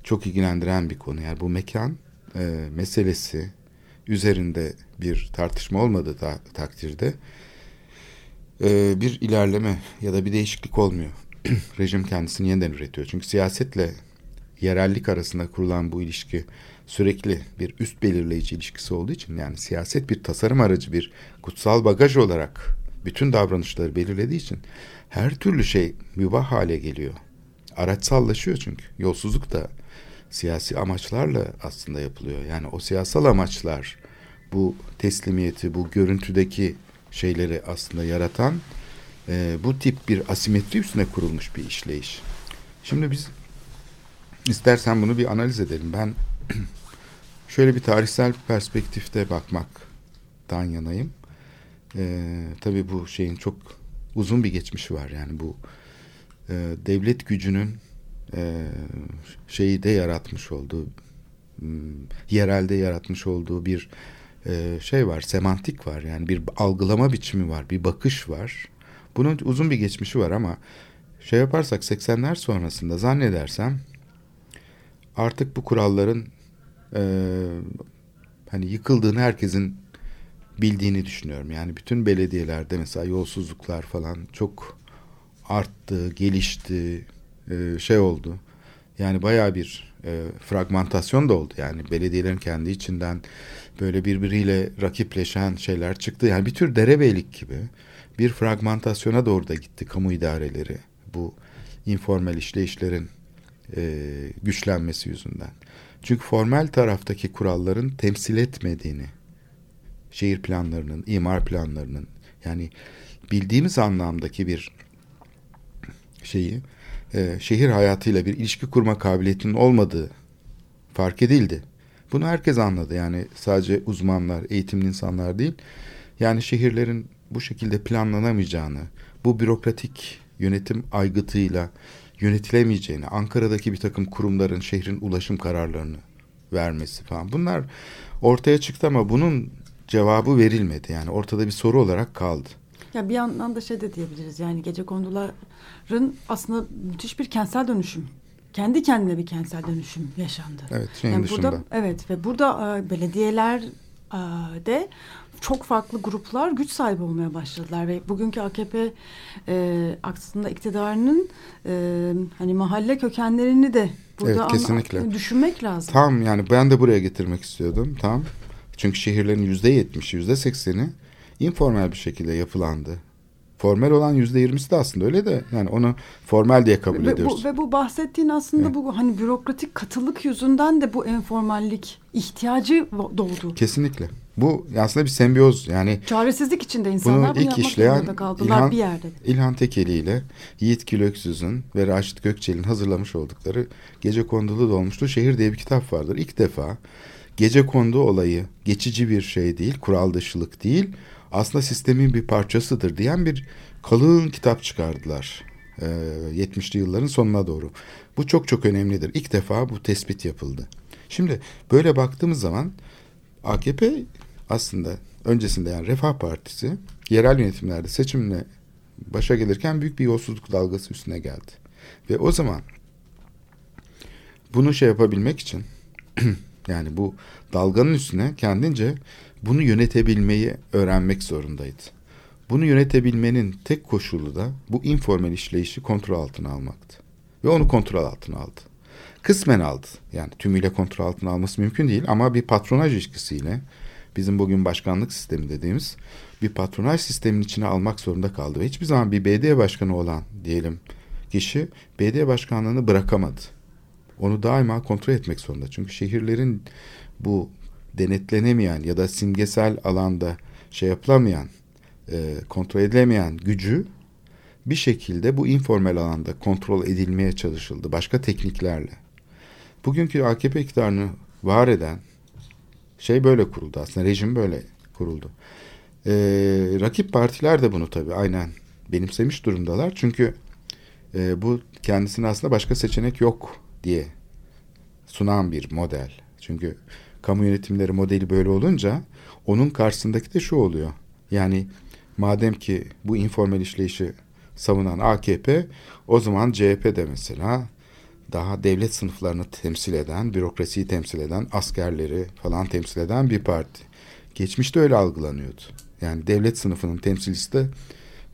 çok ilgilendiren bir konu. Yani bu mekan e, meselesi üzerinde bir tartışma olmadığı ta- takdirde e, bir ilerleme ya da bir değişiklik olmuyor. Rejim kendisini yeniden üretiyor. Çünkü siyasetle yerellik arasında kurulan bu ilişki sürekli bir üst belirleyici ilişkisi olduğu için yani siyaset bir tasarım aracı bir kutsal bagaj olarak bütün davranışları belirlediği için her türlü şey mübah hale geliyor. Araçsallaşıyor çünkü. Yolsuzluk da siyasi amaçlarla aslında yapılıyor. Yani o siyasal amaçlar bu teslimiyeti, bu görüntüdeki şeyleri aslında yaratan e, bu tip bir asimetri üstüne kurulmuş bir işleyiş. Şimdi biz istersen bunu bir analiz edelim. Ben şöyle bir tarihsel perspektifte bakmaktan yanayım. E, tabii bu şeyin çok uzun bir geçmişi var. Yani bu e, devlet gücünün e, şeyi de yaratmış olduğu m, yerelde yaratmış olduğu bir e, şey var, semantik var. Yani bir algılama biçimi var, bir bakış var. Bunun uzun bir geçmişi var ama şey yaparsak 80'ler sonrasında zannedersem artık bu kuralların e, hani yıkıldığını herkesin bildiğini düşünüyorum. Yani bütün belediyelerde mesela yolsuzluklar falan çok arttı, gelişti, e, şey oldu. Yani baya bir e, fragmentasyon da oldu. Yani belediyelerin kendi içinden böyle birbiriyle rakipleşen şeyler çıktı. Yani bir tür derebeylik gibi bir fragmentasyona doğru da gitti kamu idareleri. Bu informal işleyişlerin e, güçlenmesi yüzünden. Çünkü formel taraftaki kuralların temsil etmediğini, şehir planlarının, imar planlarının yani bildiğimiz anlamdaki bir şeyi e, şehir hayatıyla bir ilişki kurma kabiliyetinin olmadığı fark edildi. Bunu herkes anladı. Yani sadece uzmanlar, eğitimli insanlar değil. Yani şehirlerin bu şekilde planlanamayacağını, bu bürokratik yönetim aygıtıyla yönetilemeyeceğini, Ankara'daki bir takım kurumların şehrin ulaşım kararlarını vermesi falan. Bunlar ortaya çıktı ama bunun cevabı verilmedi. Yani ortada bir soru olarak kaldı. Ya bir yandan da şey de diyebiliriz yani gece konduların aslında müthiş bir kentsel dönüşüm. Kendi kendine bir kentsel dönüşüm yaşandı. Evet, şeyin yani dışında. burada evet ve burada e, belediyeler e, de çok farklı gruplar güç sahibi olmaya başladılar ve bugünkü AKP e, aslında iktidarının e, hani mahalle kökenlerini de burada Evet, kesinlikle. düşünmek lazım. Tam yani ben de buraya getirmek istiyordum. Tam. Çünkü şehirlerin yüzde yetmişi, yüzde sekseni informal bir şekilde yapılandı. Formel olan yüzde yirmisi de aslında öyle de yani onu formal diye kabul ve, ediyoruz. bu, ve bu bahsettiğin aslında Evet. bu hani bürokratik katılık yüzünden de bu enformallik ihtiyacı doğdu. Kesinlikle. Bu aslında bir sembiyoz yani Çaresizlik içinde insanlar Bunu bunu, ilk işleyen kaldılar İlhan- bir yerde. İlhan Tekeli ile Yiğit Gülöksüz'ün ve Raşit Gökçel'in hazırlamış oldukları Gece Kondulu Dolmuştu Şehir diye bir kitap vardır. İlk defa gece kondu olayı geçici bir şey değil, kural dışılık değil, aslında sistemin bir parçasıdır diyen bir kalın kitap çıkardılar. Ee, 70'li yılların sonuna doğru. Bu çok çok önemlidir. İlk defa bu tespit yapıldı. Şimdi böyle baktığımız zaman AKP aslında öncesinde yani Refah Partisi yerel yönetimlerde seçimle başa gelirken büyük bir yolsuzluk dalgası üstüne geldi. Ve o zaman bunu şey yapabilmek için yani bu dalganın üstüne kendince bunu yönetebilmeyi öğrenmek zorundaydı. Bunu yönetebilmenin tek koşulu da bu informal işleyişi kontrol altına almaktı. Ve onu kontrol altına aldı. Kısmen aldı. Yani tümüyle kontrol altına alması mümkün değil ama bir patronaj ilişkisiyle bizim bugün başkanlık sistemi dediğimiz bir patronaj sistemin içine almak zorunda kaldı. Ve hiçbir zaman bir BD başkanı olan diyelim kişi BD başkanlığını bırakamadı. Onu daima kontrol etmek zorunda. Çünkü şehirlerin bu denetlenemeyen ya da simgesel alanda şey yapılamayan, e, kontrol edilemeyen gücü bir şekilde bu informal alanda kontrol edilmeye çalışıldı başka tekniklerle. Bugünkü AKP iktidarını var eden şey böyle kuruldu aslında rejim böyle kuruldu. E, rakip partiler de bunu tabii aynen benimsemiş durumdalar. Çünkü e, bu kendisine aslında başka seçenek yok diye sunan bir model. Çünkü kamu yönetimleri modeli böyle olunca onun karşısındaki de şu oluyor. Yani madem ki bu informal işleyişi savunan AKP o zaman CHP de mesela daha devlet sınıflarını temsil eden, bürokrasiyi temsil eden, askerleri falan temsil eden bir parti. Geçmişte öyle algılanıyordu. Yani devlet sınıfının temsilcisi de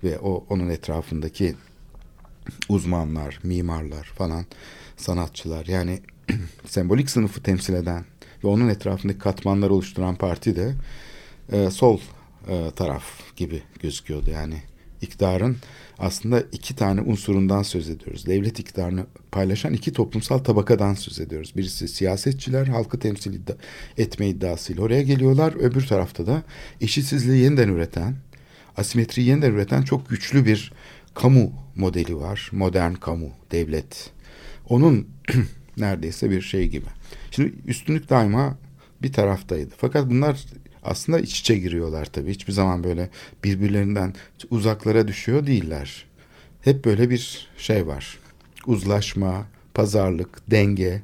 ve o onun etrafındaki uzmanlar, mimarlar falan, sanatçılar yani sembolik sınıfı temsil eden ve onun etrafındaki katmanları oluşturan parti de e, sol e, taraf gibi gözüküyordu. Yani iktidarın aslında iki tane unsurundan söz ediyoruz. Devlet iktidarını paylaşan iki toplumsal tabakadan söz ediyoruz. Birisi siyasetçiler halkı temsil iddia etme iddiasıyla oraya geliyorlar. Öbür tarafta da eşitsizliği yeniden üreten, asimetriyi yeniden üreten çok güçlü bir kamu modeli var. Modern kamu, devlet. Onun neredeyse bir şey gibi. Şimdi üstünlük daima bir taraftaydı. Fakat bunlar aslında iç içe giriyorlar tabii. Hiçbir zaman böyle birbirlerinden uzaklara düşüyor değiller. Hep böyle bir şey var. Uzlaşma, pazarlık, denge.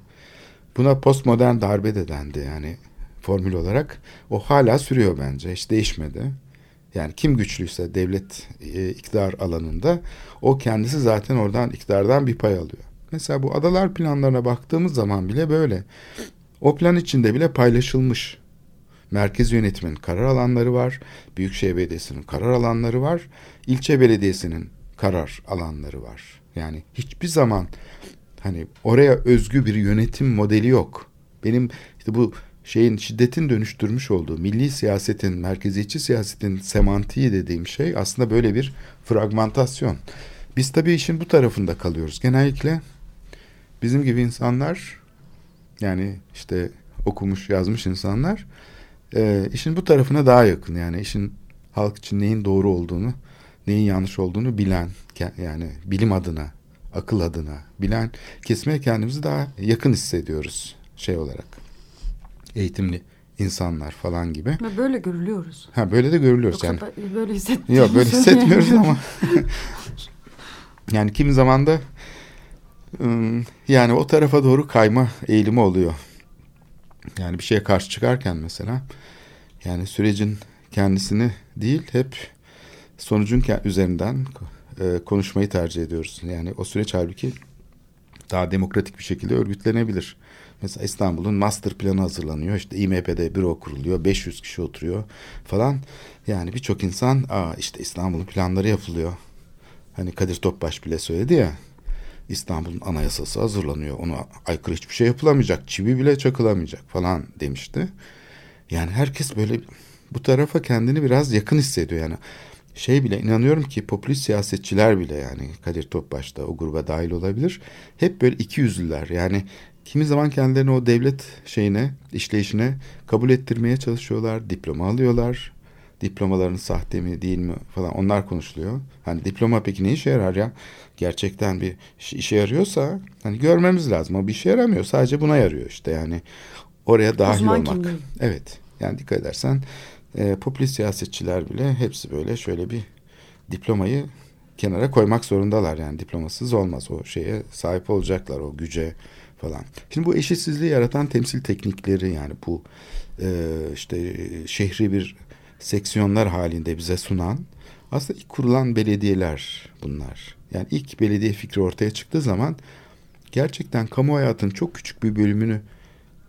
Buna postmodern darbe de dendi yani formül olarak. O hala sürüyor bence. Hiç değişmedi. Yani kim güçlüyse devlet e, iktidar alanında o kendisi zaten oradan iktidardan bir pay alıyor. Mesela bu adalar planlarına baktığımız zaman bile böyle. O plan içinde bile paylaşılmış. Merkez yönetimin karar alanları var. Büyükşehir Belediyesi'nin karar alanları var. ilçe belediyesinin karar alanları var. Yani hiçbir zaman hani oraya özgü bir yönetim modeli yok. Benim işte bu şeyin şiddetin dönüştürmüş olduğu milli siyasetin, merkeziyetçi siyasetin semantiği dediğim şey aslında böyle bir fragmentasyon. Biz tabii işin bu tarafında kalıyoruz. Genellikle bizim gibi insanlar yani işte okumuş yazmış insanlar e, işin bu tarafına daha yakın. Yani işin halk için neyin doğru olduğunu, neyin yanlış olduğunu bilen yani bilim adına, akıl adına bilen kesmeye kendimizi daha yakın hissediyoruz şey olarak. Eğitimli insanlar falan gibi. Ve böyle görülüyoruz. Ha böyle de görülüyoruz Yoksa yani. böyle hissetmiyoruz. Yok böyle hissetmiyoruz ama yani kimi zaman da yani o tarafa doğru kayma eğilimi oluyor. Yani bir şeye karşı çıkarken mesela yani sürecin kendisini değil hep sonucun üzerinden e, konuşmayı tercih ediyoruz. Yani o süreç halbuki daha demokratik bir şekilde örgütlenebilir. Mesela İstanbul'un master planı hazırlanıyor. İşte İMP'de büro kuruluyor. 500 kişi oturuyor falan. Yani birçok insan aa işte İstanbul'un planları yapılıyor. Hani Kadir Topbaş bile söyledi ya. İstanbul'un anayasası hazırlanıyor. Ona aykırı hiçbir şey yapılamayacak. Çivi bile çakılamayacak falan demişti. Yani herkes böyle bu tarafa kendini biraz yakın hissediyor. Yani şey bile inanıyorum ki popülist siyasetçiler bile yani Kadir Topbaş da o gruba dahil olabilir. Hep böyle iki yüzlüler. Yani kimi zaman kendilerini o devlet şeyine, işleyişine kabul ettirmeye çalışıyorlar. Diploma alıyorlar. Diplomaların sahte mi değil mi falan onlar konuşuluyor. Hani diploma peki ne işe yarar ya? Gerçekten bir işe yarıyorsa hani görmemiz lazım. O bir işe yaramıyor. Sadece buna yarıyor işte yani. Oraya dahil Uzman olmak. kimliği. Evet. Yani dikkat edersen e, popülist siyasetçiler bile hepsi böyle şöyle bir diplomayı kenara koymak zorundalar. Yani diplomasız olmaz. O şeye sahip olacaklar o güce falan. Şimdi bu eşitsizliği yaratan temsil teknikleri yani bu e, işte şehri bir seksiyonlar halinde bize sunan aslında ilk kurulan belediyeler bunlar. Yani ilk belediye fikri ortaya çıktığı zaman gerçekten kamu hayatının çok küçük bir bölümünü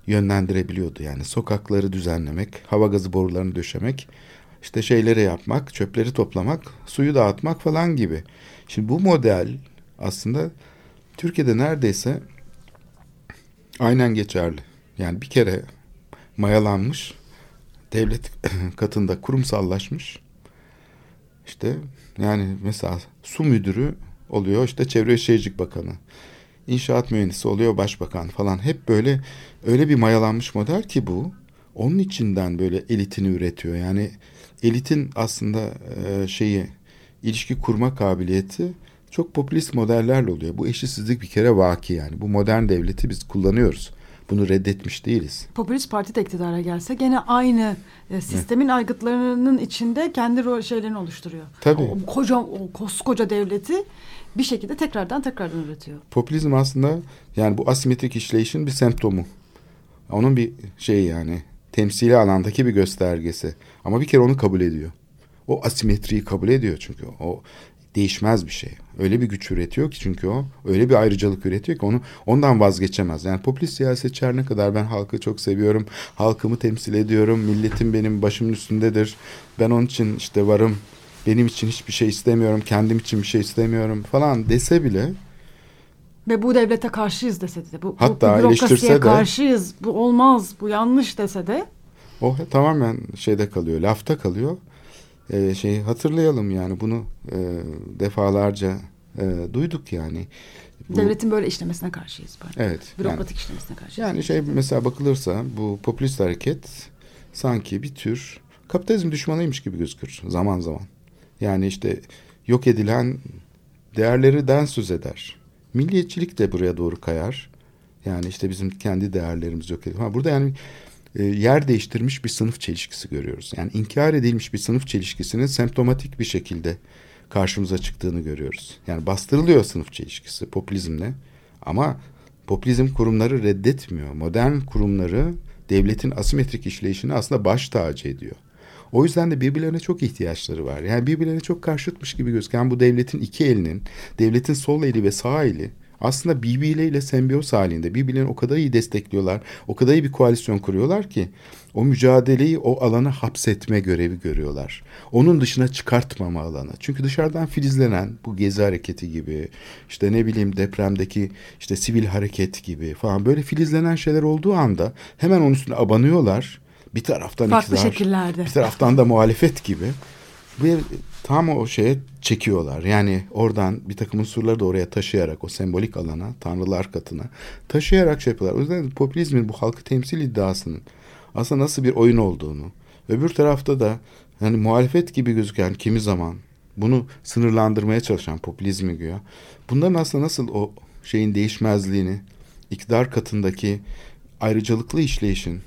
yönlendirebiliyordu. Yani sokakları düzenlemek, hava gazı borularını döşemek, işte şeyleri yapmak, çöpleri toplamak, suyu dağıtmak falan gibi. Şimdi bu model aslında Türkiye'de neredeyse aynen geçerli. Yani bir kere mayalanmış, devlet katında kurumsallaşmış. İşte yani mesela su müdürü oluyor işte Çevre Şehircilik Bakanı. İnşaat mühendisi oluyor başbakan falan. Hep böyle öyle bir mayalanmış model ki bu. Onun içinden böyle elitini üretiyor. Yani elitin aslında e, şeyi ilişki kurma kabiliyeti çok popülist modellerle oluyor. Bu eşitsizlik bir kere vaki yani. Bu modern devleti biz kullanıyoruz. Bunu reddetmiş değiliz. Popülist parti de iktidara gelse gene aynı e, sistemin aygıtlarının içinde kendi ro- şeylerini oluşturuyor. Tabii. O, koca, o koskoca devleti bir şekilde tekrardan tekrardan üretiyor. Popülizm aslında yani bu asimetrik işleyişin bir semptomu. Onun bir şey yani temsili alandaki bir göstergesi. Ama bir kere onu kabul ediyor. O asimetriyi kabul ediyor çünkü o değişmez bir şey. Öyle bir güç üretiyor ki çünkü o öyle bir ayrıcalık üretiyor ki onu ondan vazgeçemez. Yani popülist siyasetçi her ne kadar ben halkı çok seviyorum, halkımı temsil ediyorum, milletim benim başımın üstündedir. Ben onun için işte varım, benim için hiçbir şey istemiyorum, kendim için bir şey istemiyorum falan dese bile Ve bu devlete karşıyız dese de, bu, Hatta bu bürokrasiye de- karşıyız, bu olmaz, bu yanlış dese de O tamamen şeyde kalıyor, lafta kalıyor. Ee, şey hatırlayalım yani bunu e, defalarca e, duyduk yani. Bu- devletin böyle işlemesine karşıyız. Böyle. evet. yani- Bürokratik işlemesine karşıyız. Yani şey mesela bakılırsa bu popülist hareket sanki bir tür kapitalizm düşmanıymış gibi gözükür zaman zaman. Yani işte yok edilen değerlerden söz eder. Milliyetçilik de buraya doğru kayar. Yani işte bizim kendi değerlerimiz yok edilmiş. Ha, burada yani e, yer değiştirmiş bir sınıf çelişkisi görüyoruz. Yani inkar edilmiş bir sınıf çelişkisinin semptomatik bir şekilde karşımıza çıktığını görüyoruz. Yani bastırılıyor sınıf çelişkisi popülizmle ama popülizm kurumları reddetmiyor. Modern kurumları devletin asimetrik işleyişini aslında baş tacı ediyor. O yüzden de birbirlerine çok ihtiyaçları var. Yani birbirlerine çok karşıtmış gibi gözüken bu devletin iki elinin, devletin sol eli ve sağ eli aslında birbirleriyle sembiyoz halinde. Birbirlerini o kadar iyi destekliyorlar, o kadar iyi bir koalisyon kuruyorlar ki o mücadeleyi o alana hapsetme görevi görüyorlar. Onun dışına çıkartmama alanı. Çünkü dışarıdan filizlenen bu gezi hareketi gibi, işte ne bileyim depremdeki işte sivil hareket gibi falan böyle filizlenen şeyler olduğu anda hemen onun üstüne abanıyorlar. Bir taraftan Farklı iktidar, şekillerde. bir taraftan da muhalefet gibi. Ve tam o şeye çekiyorlar. Yani oradan bir takım unsurları da oraya taşıyarak o sembolik alana, tanrılar katına taşıyarak şey yapıyorlar. O yüzden popülizmin bu halkı temsil iddiasının aslında nasıl bir oyun olduğunu, öbür tarafta da hani muhalefet gibi gözüken kimi zaman bunu sınırlandırmaya çalışan popülizmi güya. Bunların aslında nasıl o şeyin değişmezliğini, iktidar katındaki ayrıcalıklı işleyişin,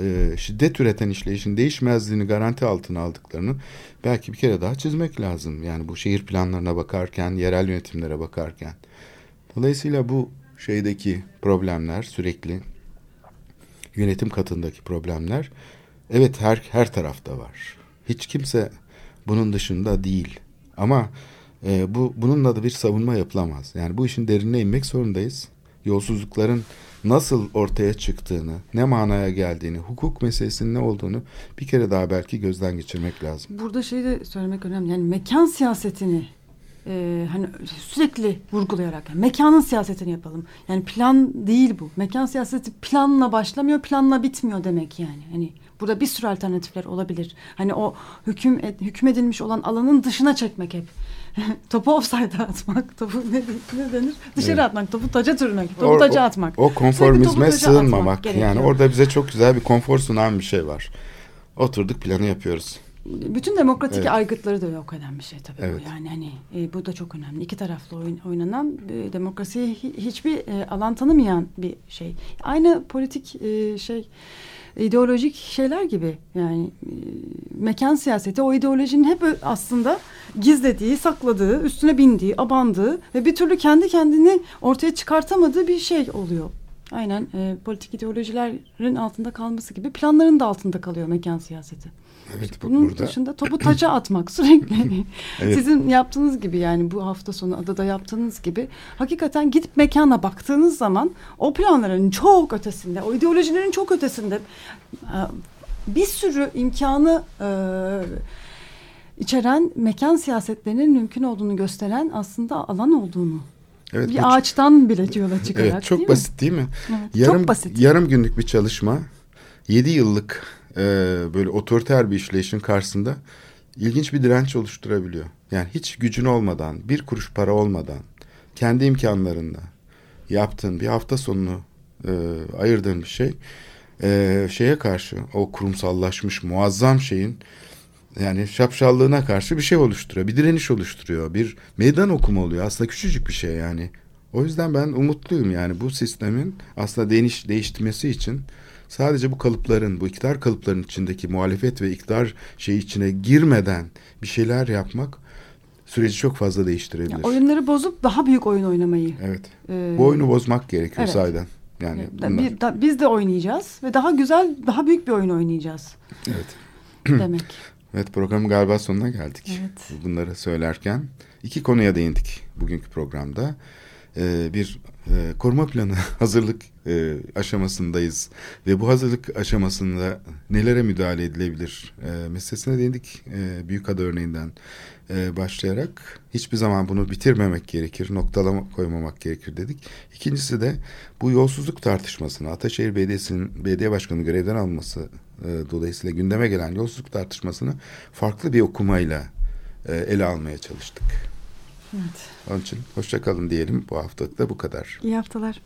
e, şiddet üreten işleyişin değişmezliğini garanti altına aldıklarını belki bir kere daha çizmek lazım. Yani bu şehir planlarına bakarken, yerel yönetimlere bakarken. Dolayısıyla bu şeydeki problemler sürekli yönetim katındaki problemler evet her her tarafta var. Hiç kimse bunun dışında değil. Ama e, bu bununla da bir savunma yapılamaz. Yani bu işin derinine inmek zorundayız. Yolsuzlukların nasıl ortaya çıktığını, ne manaya geldiğini, hukuk meselesinin ne olduğunu bir kere daha belki gözden geçirmek lazım. Burada şeyi de söylemek önemli. Yani mekan siyasetini e, hani sürekli vurgulayarak yani mekanın siyasetini yapalım. Yani plan değil bu. Mekan siyaseti planla başlamıyor, planla bitmiyor demek yani. Hani burada bir sürü alternatifler olabilir. Hani o hüküm hükmedilmiş olan alanın dışına çekmek hep. topu offside'a atmak, topu ne, ne denir? Dışarı Evet. atmak, topu taca sürmek, topu O- taca o- atmak. O Sürekli konformizme sığınmamak. Yani orada bize çok güzel bir konfor sunan bir şey var. Oturduk planı yapıyoruz. Bütün demokratik Evet. aygıtları da yok eden bir şey tabii Evet. bu. Yani hani e, bu da çok önemli. İki taraflı oyun, oynanan e, demokrasiye hi- hiçbir e, alan tanımayan bir şey. Aynı politik e, şey ideolojik şeyler gibi yani e, mekan siyaseti o ideolojinin hep aslında gizlediği, sakladığı, üstüne bindiği, abandığı ve bir türlü kendi kendini ortaya çıkartamadığı bir şey oluyor. Aynen e, politik ideolojilerin altında kalması gibi planların da altında kalıyor mekan siyaseti. Evet bu- Bunun burada dışında topu taca atmak sürekli. Evet. Sizin yaptığınız gibi yani bu hafta sonu adada yaptığınız gibi hakikaten gidip mekana baktığınız zaman o planların çok ötesinde, o ideolojilerin çok ötesinde bir sürü imkanı e, içeren mekan siyasetlerinin mümkün olduğunu gösteren aslında alan olduğunu. Evet, bu bir ağaçtan bile yola çıkarak Evet çok değil basit mi? değil mi? Evet, Yarım, çok basit. Yarım günlük bir çalışma 7 yıllık e, böyle otoriter bir işleyişin karşısında ilginç bir direnç oluşturabiliyor. Yani hiç gücün olmadan, bir kuruş para olmadan, kendi imkanlarında yaptığın bir hafta sonunu e, ayırdığın bir şey e, şeye karşı o kurumsallaşmış muazzam şeyin yani şapşallığına karşı bir şey oluşturuyor. Bir direniş oluşturuyor. Bir meydan okuma oluyor. Aslında küçücük bir şey yani. O yüzden ben umutluyum yani bu sistemin aslında değiş, değiştirmesi için sadece bu kalıpların, bu iktidar kalıplarının içindeki muhalefet ve iktidar şey içine girmeden bir şeyler yapmak süreci çok fazla değiştirebilir. Ya oyunları bozup daha büyük oyun oynamayı. Evet. e, Bu oyunu bozmak gerekiyor evet. sahiden. Yani bunlar. bir- da- biz de oynayacağız ve daha güzel, daha büyük bir oyun oynayacağız. Evet. demek. Evet programın galiba sonuna geldik. Evet. Bunları söylerken iki konuya değindik bugünkü programda. Ee, bir e, koruma planı hazırlık e, aşamasındayız ve bu hazırlık aşamasında nelere müdahale edilebilir e, meselesine değindik. E, Büyükada örneğinden e, başlayarak hiçbir zaman bunu bitirmemek gerekir, noktalama koymamak gerekir dedik. İkincisi de bu yolsuzluk tartışmasını Ataşehir Belediyesi'nin belediye başkanı görevden alması e, dolayısıyla gündeme gelen yolsuzluk tartışmasını farklı bir okumayla e, ele almaya çalıştık. Evet. Onun için hoşça kalın diyelim. Bu haftalık da bu kadar. İyi haftalar.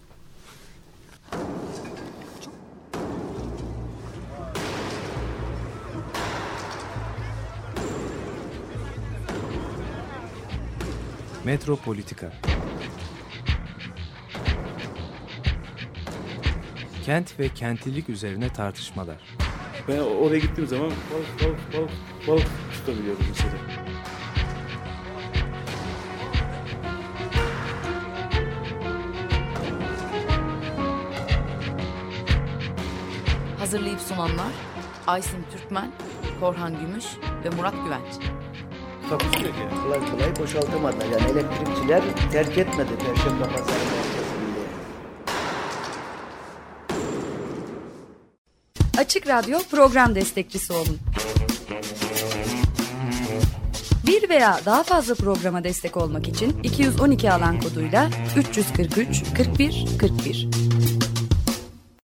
Metropolitika Kent ve kentlilik üzerine tartışmalar. Ben oraya gittiğim zaman balık balık balık balık tutabiliyorum mesela. Hazırlayıp sunanlar Aysin Türkmen, Korhan Gümüş ve Murat Güvenç. Takusuyor ki. Kolay kolay boşaltamadılar. Yani elektrikçiler terk etmedi Perşembe Pazarı merkezini. Açık Radyo program destekçisi olun. Bir veya daha fazla programa destek olmak için 212 alan koduyla 343 41 41